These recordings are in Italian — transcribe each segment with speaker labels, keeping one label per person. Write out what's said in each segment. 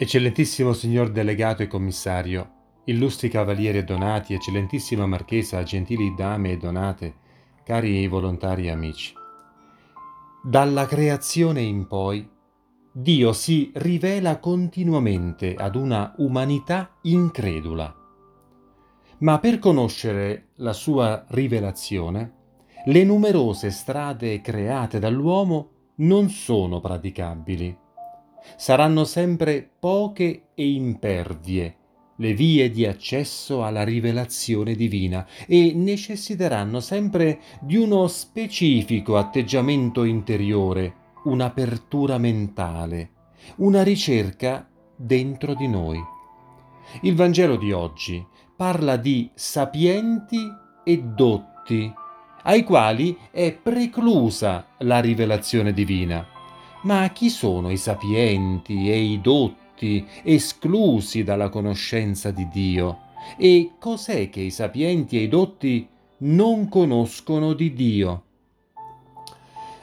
Speaker 1: Eccellentissimo signor delegato e commissario, illustri cavalieri e donati, eccellentissima marchesa, gentili dame e donate, cari volontari amici. Dalla creazione in poi, Dio si rivela continuamente ad una umanità incredula. Ma per conoscere la sua rivelazione, le numerose strade create dall'uomo non sono praticabili saranno sempre poche e impervie le vie di accesso alla rivelazione divina e necessiteranno sempre di uno specifico atteggiamento interiore, un'apertura mentale, una ricerca dentro di noi. Il Vangelo di oggi parla di sapienti e dotti, ai quali è preclusa la rivelazione divina ma chi sono i sapienti e i dotti esclusi dalla conoscenza di Dio? E cos'è che i sapienti e i dotti non conoscono di Dio?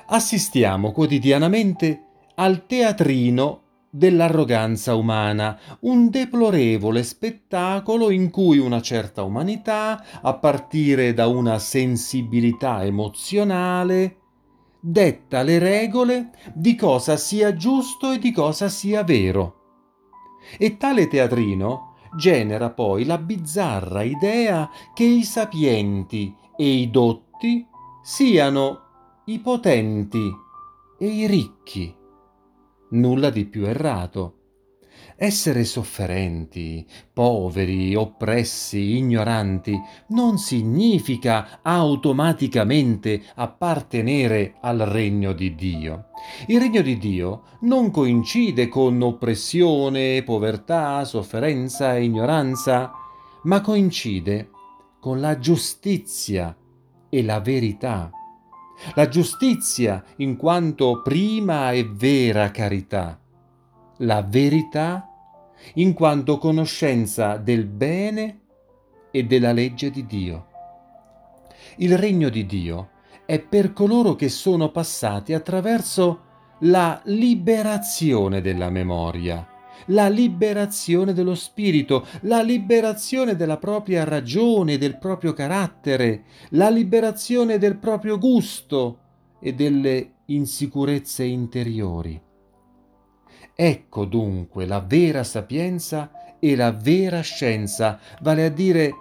Speaker 1: Assistiamo quotidianamente al teatrino dell'arroganza umana, un deplorevole spettacolo in cui una certa umanità, a partire da una sensibilità emozionale, detta le regole di cosa sia giusto e di cosa sia vero. E tale teatrino genera poi la bizzarra idea che i sapienti e i dotti siano i potenti e i ricchi. Nulla di più errato. Essere sofferenti, poveri, oppressi, ignoranti non significa automaticamente appartenere al regno di Dio. Il regno di Dio non coincide con oppressione, povertà, sofferenza e ignoranza, ma coincide con la giustizia e la verità. La giustizia in quanto prima e vera carità la verità in quanto conoscenza del bene e della legge di Dio. Il regno di Dio è per coloro che sono passati attraverso la liberazione della memoria, la liberazione dello spirito, la liberazione della propria ragione, del proprio carattere, la liberazione del proprio gusto e delle insicurezze interiori. Ecco dunque la vera sapienza e la vera scienza, vale a dire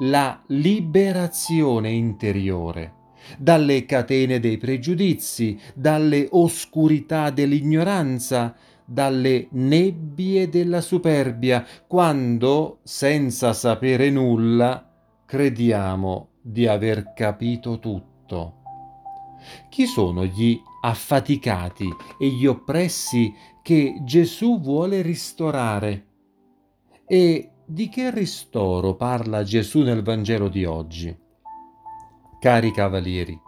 Speaker 1: la liberazione interiore dalle catene dei pregiudizi, dalle oscurità dell'ignoranza, dalle nebbie della superbia, quando, senza sapere nulla, crediamo di aver capito tutto. Chi sono gli affaticati e gli oppressi che Gesù vuole ristorare. E di che ristoro parla Gesù nel Vangelo di oggi? Cari cavalieri,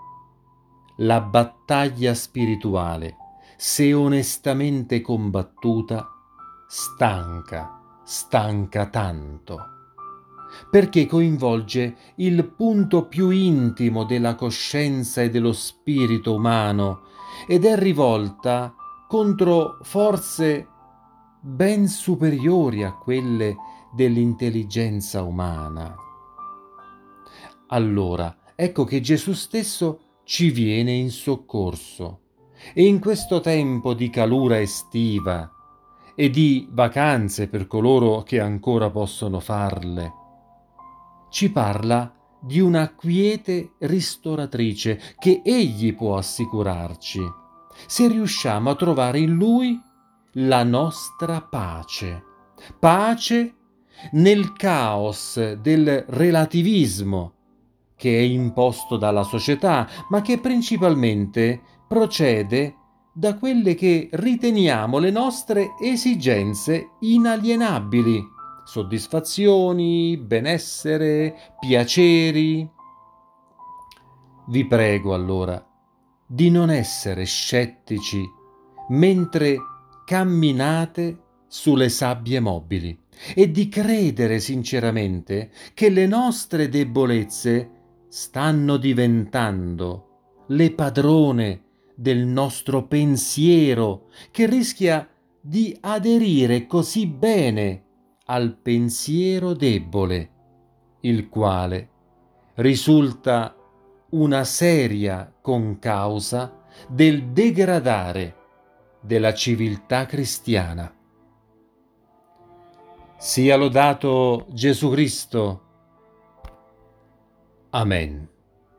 Speaker 1: la battaglia spirituale, se onestamente combattuta, stanca, stanca tanto, perché coinvolge il punto più intimo della coscienza e dello spirito umano ed è rivolta contro forze ben superiori a quelle dell'intelligenza umana. Allora, ecco che Gesù stesso ci viene in soccorso e in questo tempo di calura estiva e di vacanze per coloro che ancora possono farle, ci parla di una quiete ristoratrice che egli può assicurarci se riusciamo a trovare in Lui la nostra pace. Pace nel caos del relativismo che è imposto dalla società, ma che principalmente procede da quelle che riteniamo le nostre esigenze inalienabili, soddisfazioni, benessere, piaceri. Vi prego allora di non essere scettici mentre camminate sulle sabbie mobili e di credere sinceramente che le nostre debolezze stanno diventando le padrone del nostro pensiero che rischia di aderire così bene al pensiero debole, il quale risulta una seria concausa del degradare della civiltà cristiana. Sia lodato Gesù Cristo. Amen.